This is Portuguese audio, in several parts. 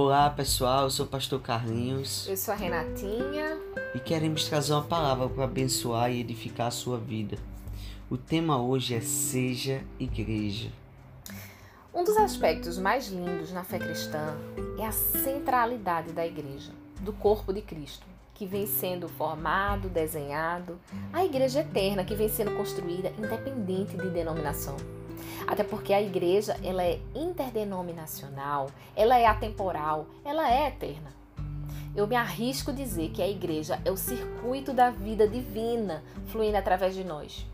Olá pessoal, eu sou o pastor Carlinhos Eu sou a Renatinha. e queremos trazer uma palavra para abençoar e edificar a sua vida. O tema hoje é Seja Igreja. Um dos aspectos mais lindos na fé cristã é a centralidade da igreja, do corpo de Cristo, que vem sendo formado, desenhado, a igreja eterna que vem sendo construída independente de denominação. Até porque a igreja, ela é interdenominacional, ela é atemporal, ela é eterna. Eu me arrisco dizer que a igreja é o circuito da vida divina fluindo através de nós.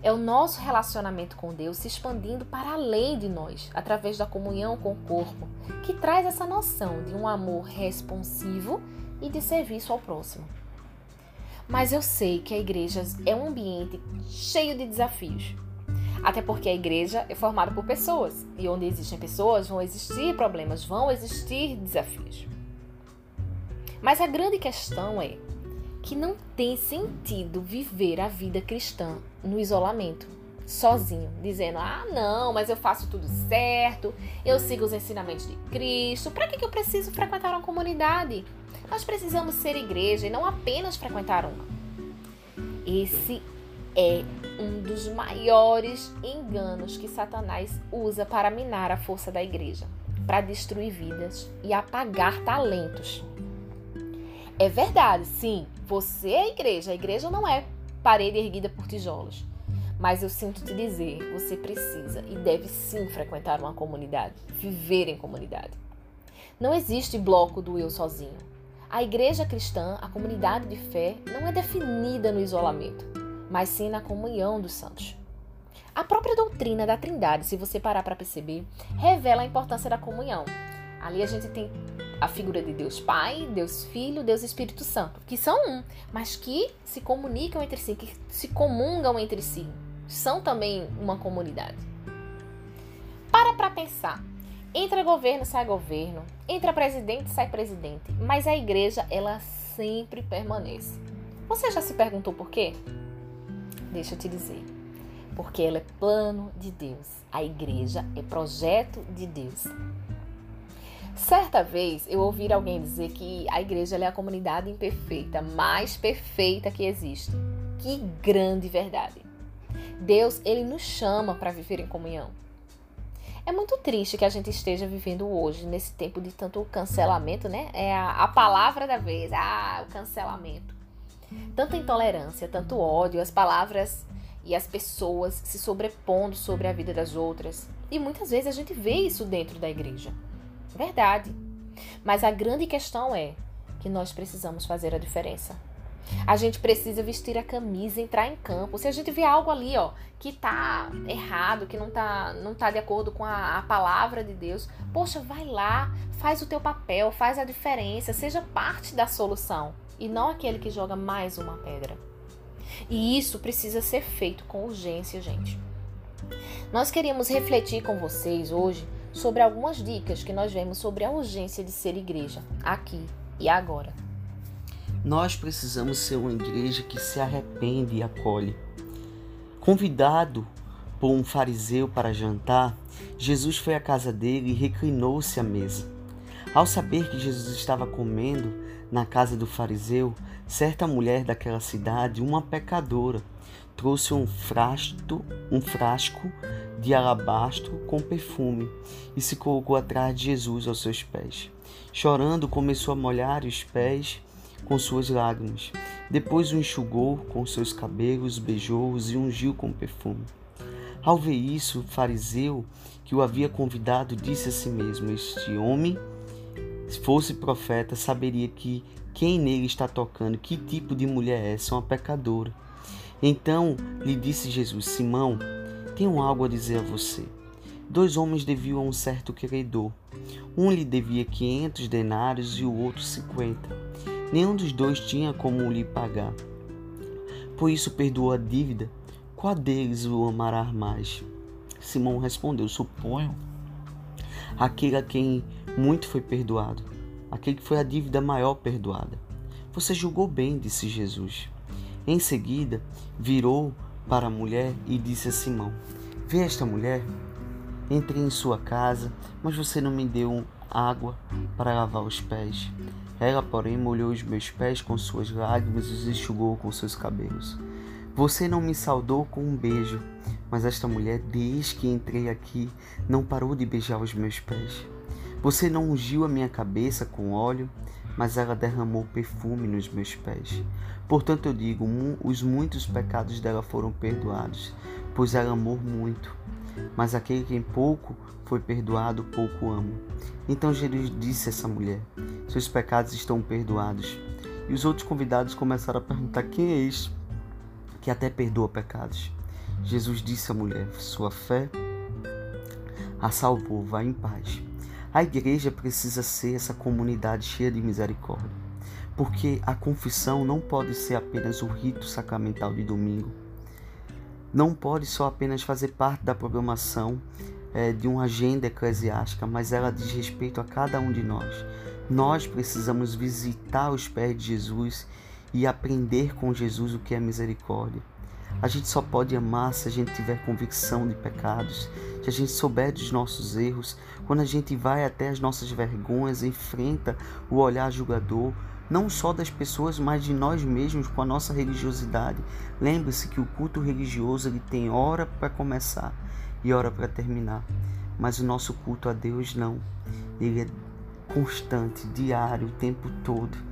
É o nosso relacionamento com Deus se expandindo para além de nós, através da comunhão com o corpo, que traz essa noção de um amor responsivo e de serviço ao próximo. Mas eu sei que a igreja é um ambiente cheio de desafios. Até porque a igreja é formada por pessoas, e onde existem pessoas vão existir problemas, vão existir desafios. Mas a grande questão é que não tem sentido viver a vida cristã no isolamento, sozinho, dizendo: "Ah, não, mas eu faço tudo certo, eu sigo os ensinamentos de Cristo. Para que eu preciso frequentar uma comunidade? Nós precisamos ser igreja e não apenas frequentar uma." Esse é um dos maiores enganos que Satanás usa para minar a força da igreja, para destruir vidas e apagar talentos. É verdade, sim, você é a igreja. A igreja não é parede erguida por tijolos. Mas eu sinto te dizer, você precisa e deve sim frequentar uma comunidade, viver em comunidade. Não existe bloco do eu sozinho. A igreja cristã, a comunidade de fé, não é definida no isolamento, mas sim na comunhão dos santos. A própria doutrina da Trindade, se você parar para perceber, revela a importância da comunhão. Ali a gente tem a figura de Deus Pai, Deus Filho, Deus Espírito Santo, que são um, mas que se comunicam entre si, que se comungam entre si. São também uma comunidade. Para para pensar. Entra governo, sai governo. Entra presidente, sai presidente. Mas a igreja, ela sempre permanece. Você já se perguntou por quê? Deixa eu te dizer. Porque ela é plano de Deus. A igreja é projeto de Deus. Certa vez eu ouvi alguém dizer que a igreja é a comunidade imperfeita, mais perfeita que existe. Que grande verdade! Deus, ele nos chama para viver em comunhão. É muito triste que a gente esteja vivendo hoje, nesse tempo de tanto cancelamento, né? É a, a palavra da vez, ah, o cancelamento. Tanta intolerância, tanto ódio, as palavras e as pessoas se sobrepondo sobre a vida das outras. E muitas vezes a gente vê isso dentro da igreja. Verdade. Mas a grande questão é que nós precisamos fazer a diferença. A gente precisa vestir a camisa, entrar em campo. Se a gente vê algo ali, ó, que tá errado, que não tá, não tá de acordo com a, a palavra de Deus, poxa, vai lá, faz o teu papel, faz a diferença, seja parte da solução e não aquele que joga mais uma pedra. E isso precisa ser feito com urgência, gente. Nós queríamos refletir com vocês hoje sobre algumas dicas que nós vemos sobre a urgência de ser igreja, aqui e agora. Nós precisamos ser uma igreja que se arrepende e acolhe. Convidado por um fariseu para jantar, Jesus foi à casa dele e reclinou-se à mesa. Ao saber que Jesus estava comendo na casa do fariseu, certa mulher daquela cidade, uma pecadora, trouxe um frasco, um frasco de alabastro com perfume e se colocou atrás de Jesus aos seus pés. Chorando, começou a molhar os pés com suas lágrimas. Depois o enxugou com seus cabelos, beijou-os e ungiu com perfume. Ao ver isso, o fariseu que o havia convidado disse a si mesmo: Este homem, se fosse profeta, saberia que quem nele está tocando, que tipo de mulher é essa, uma pecadora. Então lhe disse Jesus: Simão, tenho algo a dizer a você. Dois homens deviam a um certo credor. Um lhe devia quinhentos denários e o outro cinquenta. Nenhum dos dois tinha como lhe pagar. Por isso perdoou a dívida. Qual deles o amará mais? Simão respondeu: Suponho aquele a quem muito foi perdoado, aquele que foi a dívida maior perdoada. Você julgou bem, disse Jesus. Em seguida, virou para a mulher e disse a Simão: Vê esta mulher? Entrei em sua casa, mas você não me deu água para lavar os pés. Ela, porém, molhou os meus pés com suas lágrimas e os enxugou com seus cabelos. Você não me saudou com um beijo, mas esta mulher, desde que entrei aqui, não parou de beijar os meus pés. Você não ungiu a minha cabeça com óleo, mas ela derramou perfume nos meus pés. Portanto, eu digo: os muitos pecados dela foram perdoados, pois ela amou muito. Mas aquele que em pouco foi perdoado, pouco amo. Então Jesus disse a essa mulher: Seus pecados estão perdoados. E os outros convidados começaram a perguntar: Quem é este que até perdoa pecados? Jesus disse à mulher: Sua fé a salvou, vá em paz. A igreja precisa ser essa comunidade cheia de misericórdia, porque a confissão não pode ser apenas o rito sacramental de domingo. Não pode só apenas fazer parte da programação é, de uma agenda eclesiástica, mas ela diz respeito a cada um de nós. Nós precisamos visitar os pés de Jesus e aprender com Jesus o que é misericórdia. A gente só pode amar se a gente tiver convicção de pecados, se a gente souber dos nossos erros, quando a gente vai até as nossas vergonhas, enfrenta o olhar julgador, não só das pessoas, mas de nós mesmos com a nossa religiosidade. Lembre-se que o culto religioso ele tem hora para começar e hora para terminar, mas o nosso culto a Deus não. Ele é constante, diário, o tempo todo.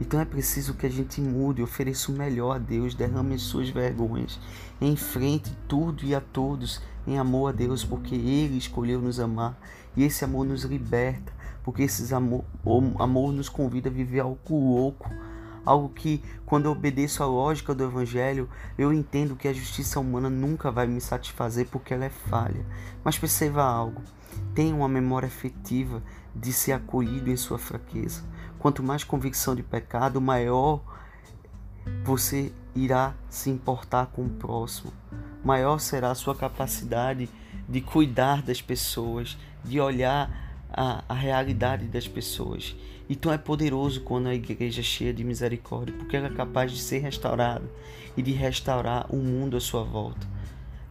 Então é preciso que a gente mude, ofereça o melhor a Deus, derrame suas vergonhas, enfrente tudo e a todos em amor a Deus, porque Ele escolheu nos amar e esse amor nos liberta, porque esse amor, amor nos convida a viver algo louco, algo que, quando eu obedeço à lógica do Evangelho, eu entendo que a justiça humana nunca vai me satisfazer porque ela é falha. Mas perceba algo: tenha uma memória afetiva de ser acolhido em sua fraqueza. Quanto mais convicção de pecado, maior você irá se importar com o próximo. Maior será a sua capacidade de cuidar das pessoas, de olhar a, a realidade das pessoas. Então é poderoso quando a igreja é cheia de misericórdia, porque ela é capaz de ser restaurada e de restaurar o mundo à sua volta.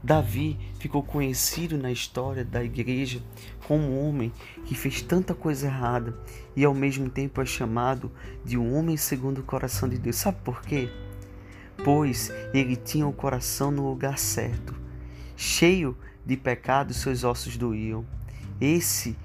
Davi ficou conhecido na história da igreja como um homem que fez tanta coisa errada e ao mesmo tempo é chamado de um homem segundo o coração de Deus. Sabe por quê? Pois ele tinha o coração no lugar certo. Cheio de pecado, seus ossos doíam. Esse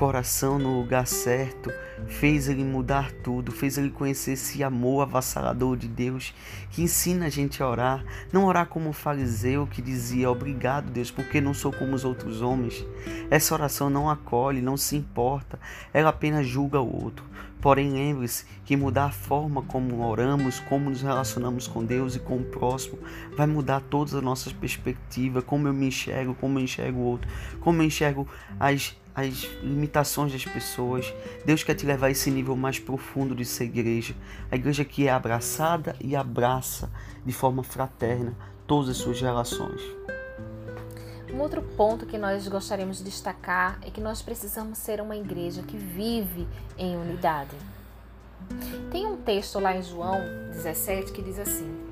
coração no lugar certo, fez ele mudar tudo, fez ele conhecer esse amor avassalador de Deus que ensina a gente a orar, não orar como o fariseu que dizia obrigado Deus, porque não sou como os outros homens. Essa oração não acolhe, não se importa, ela apenas julga o outro. Porém, lembre-se que mudar a forma como oramos, como nos relacionamos com Deus e com o próximo, vai mudar todas as nossas perspectivas, como eu me enxergo, como eu enxergo o outro, como eu enxergo as as limitações das pessoas. Deus quer te levar a esse nível mais profundo de ser igreja. A igreja que é abraçada e abraça de forma fraterna todas as suas relações. Um outro ponto que nós gostaríamos de destacar é que nós precisamos ser uma igreja que vive em unidade. Tem um texto lá em João 17 que diz assim: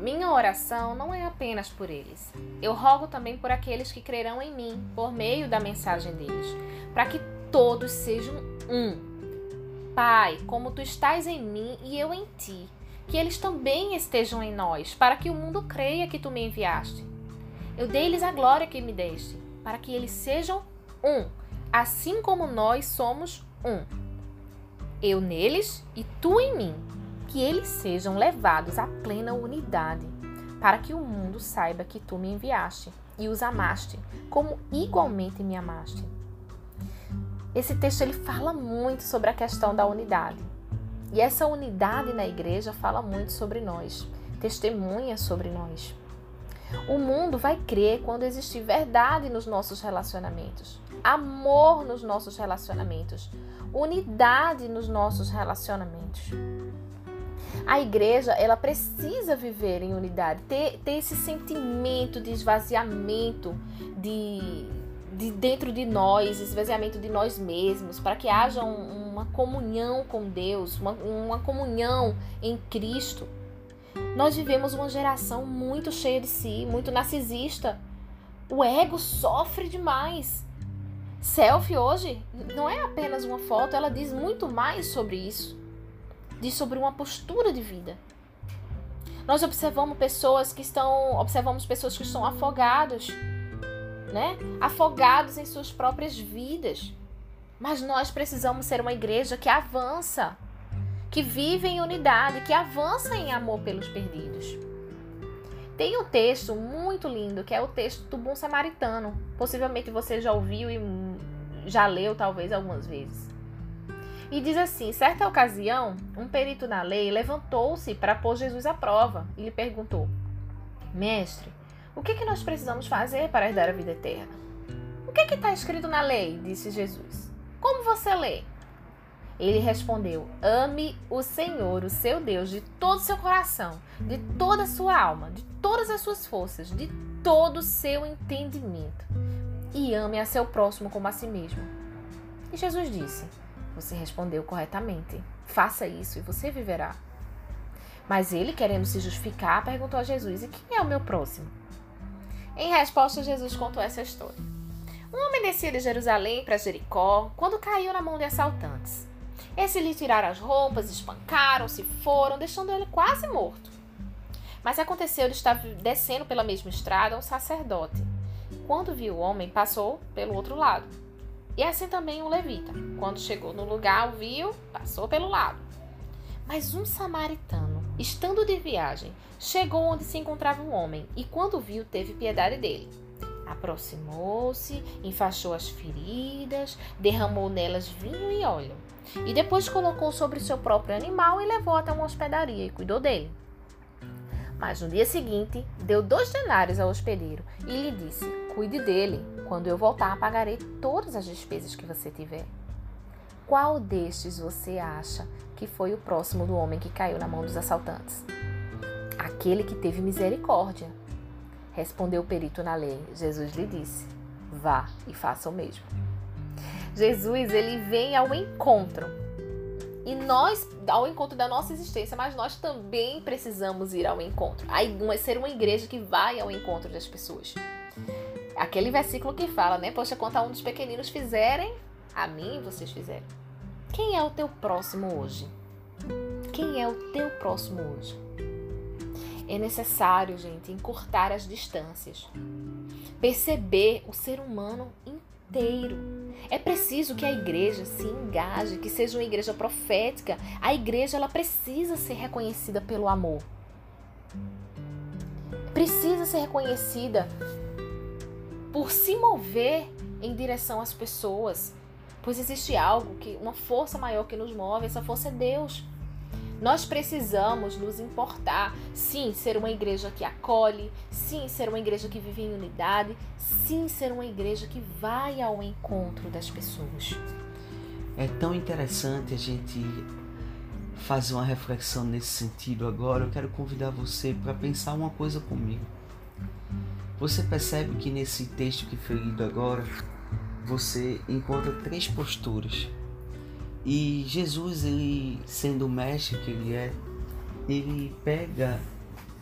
minha oração não é apenas por eles. Eu rogo também por aqueles que crerão em mim, por meio da mensagem deles, para que todos sejam um. Pai, como tu estás em mim e eu em ti, que eles também estejam em nós, para que o mundo creia que tu me enviaste. Eu dei-lhes a glória que me deste, para que eles sejam um, assim como nós somos um. Eu neles e tu em mim que eles sejam levados à plena unidade, para que o mundo saiba que tu me enviaste e os amaste, como igualmente me amaste. Esse texto ele fala muito sobre a questão da unidade. E essa unidade na igreja fala muito sobre nós, testemunha sobre nós. O mundo vai crer quando existir verdade nos nossos relacionamentos, amor nos nossos relacionamentos, unidade nos nossos relacionamentos. A igreja, ela precisa viver em unidade, ter, ter esse sentimento de esvaziamento de, de dentro de nós, esvaziamento de nós mesmos, para que haja um, uma comunhão com Deus, uma, uma comunhão em Cristo. Nós vivemos uma geração muito cheia de si, muito narcisista. O ego sofre demais. Selfie hoje não é apenas uma foto, ela diz muito mais sobre isso. Diz sobre uma postura de vida. Nós observamos pessoas que estão, observamos pessoas que estão afogados, né? Afogados em suas próprias vidas. Mas nós precisamos ser uma igreja que avança, que vive em unidade, que avança em amor pelos perdidos. Tem um texto muito lindo que é o texto do bom samaritano. Possivelmente você já ouviu e já leu talvez algumas vezes. E diz assim: certa ocasião, um perito na lei levantou-se para pôr Jesus à prova e lhe perguntou: Mestre, o que, que nós precisamos fazer para herdar a vida eterna? O que está escrito na lei? disse Jesus. Como você lê? Ele respondeu: Ame o Senhor, o seu Deus, de todo o seu coração, de toda a sua alma, de todas as suas forças, de todo o seu entendimento. E ame a seu próximo como a si mesmo. E Jesus disse: você respondeu corretamente. Faça isso e você viverá. Mas ele, querendo se justificar, perguntou a Jesus: E quem é o meu próximo? Em resposta, Jesus contou essa história. Um homem descia de Jerusalém para Jericó quando caiu na mão de assaltantes. Esses lhe tiraram as roupas, espancaram, se foram, deixando ele quase morto. Mas aconteceu de estar descendo pela mesma estrada um sacerdote. Quando viu o homem, passou pelo outro lado. E assim também o levita. Quando chegou no lugar, o viu, passou pelo lado. Mas um samaritano, estando de viagem, chegou onde se encontrava um homem e, quando viu, teve piedade dele. Aproximou-se, enfaixou as feridas, derramou nelas vinho e óleo. E depois colocou sobre seu próprio animal e levou até uma hospedaria e cuidou dele. Mas no dia seguinte, deu dois denários ao hospedeiro e lhe disse: Cuide dele. Quando eu voltar, pagarei todas as despesas que você tiver. Qual destes você acha que foi o próximo do homem que caiu na mão dos assaltantes? Aquele que teve misericórdia. Respondeu o perito na lei. Jesus lhe disse: Vá e faça o mesmo. Jesus, ele vem ao encontro. E nós, ao encontro da nossa existência, mas nós também precisamos ir ao encontro. Ser uma igreja que vai ao encontro das pessoas. Aquele versículo que fala, né? Poxa, quanto a um dos pequeninos fizerem, a mim vocês fizeram. Quem é o teu próximo hoje? Quem é o teu próximo hoje? É necessário, gente, encurtar as distâncias. Perceber o ser humano inteiro. É preciso que a igreja se engaje, que seja uma igreja profética. A igreja ela precisa ser reconhecida pelo amor. Precisa ser reconhecida por se mover em direção às pessoas, pois existe algo que uma força maior que nos move, essa força é Deus. Nós precisamos nos importar, sim, ser uma igreja que acolhe, sim, ser uma igreja que vive em unidade, sim, ser uma igreja que vai ao encontro das pessoas. É tão interessante a gente fazer uma reflexão nesse sentido agora. Eu quero convidar você para pensar uma coisa comigo. Você percebe que nesse texto que foi lido agora, você encontra três posturas. E Jesus, ele sendo o mestre que ele é, ele pega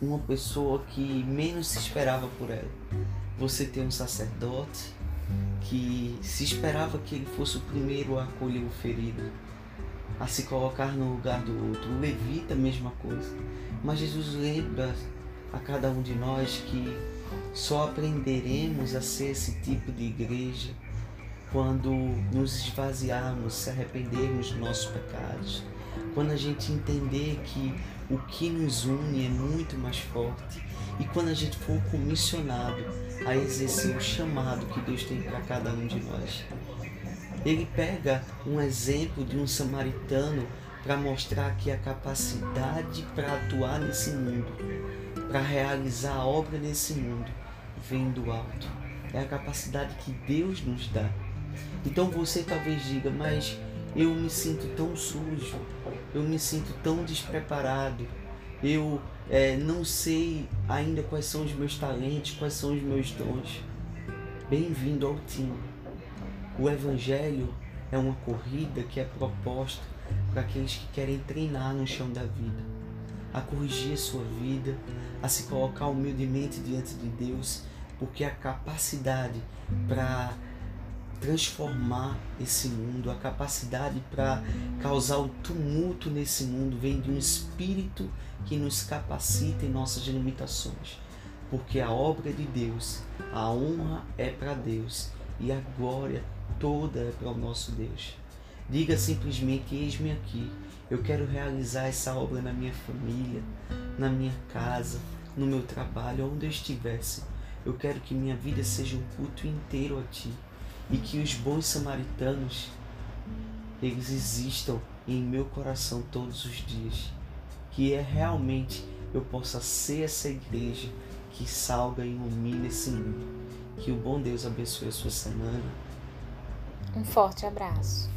uma pessoa que menos se esperava por ela. Você tem um sacerdote que se esperava que ele fosse o primeiro a acolher o ferido, a se colocar no lugar do outro. O levita, a mesma coisa. Mas Jesus lembra a cada um de nós que só aprenderemos a ser esse tipo de igreja quando nos esvaziarmos, se arrependermos dos nossos pecados, quando a gente entender que o que nos une é muito mais forte e quando a gente for comissionado a exercer o chamado que Deus tem para cada um de nós. Ele pega um exemplo de um samaritano para mostrar que a capacidade para atuar nesse mundo, para realizar a obra nesse mundo, vem do alto. É a capacidade que Deus nos dá. Então você talvez diga, mas eu me sinto tão sujo, eu me sinto tão despreparado, eu é, não sei ainda quais são os meus talentos, quais são os meus dons. Bem-vindo ao time. O Evangelho é uma corrida que é proposta para aqueles que querem treinar no chão da vida, a corrigir a sua vida, a se colocar humildemente diante de Deus porque a capacidade para transformar esse mundo, a capacidade para causar o tumulto nesse mundo vem de um espírito que nos capacita em nossas limitações. Porque a obra é de Deus, a honra é para Deus e a glória toda é para o nosso Deus. Diga simplesmente: Eis-me aqui. Eu quero realizar essa obra na minha família, na minha casa, no meu trabalho, onde eu estivesse. Eu quero que minha vida seja um culto inteiro a Ti e que os bons samaritanos eles existam em meu coração todos os dias. Que é realmente eu possa ser essa igreja que salga e ilumina esse mundo. Que o bom Deus abençoe a sua semana. Um forte abraço.